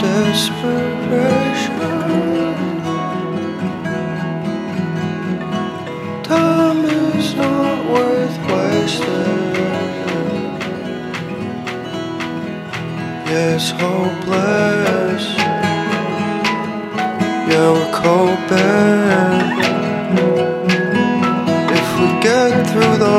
desperation. Time is not worth wasting. Yes, hopeless. Yeah, we're coping. If we get through the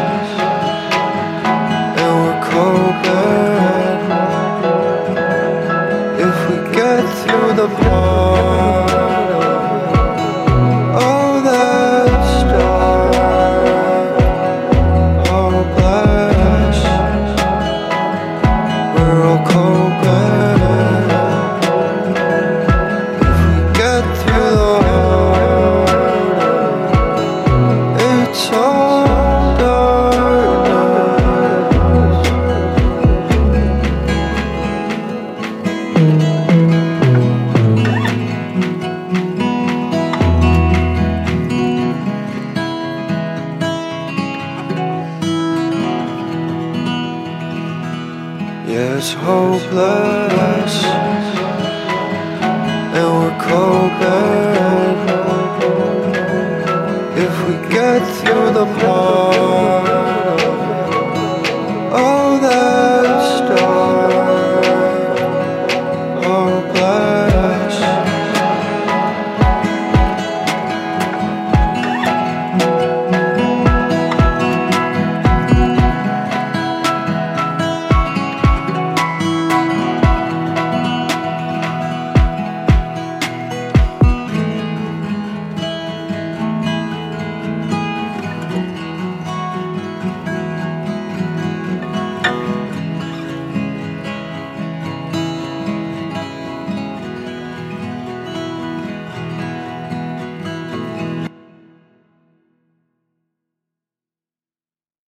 Yes, hopeless, and we're coping. If we get through the part.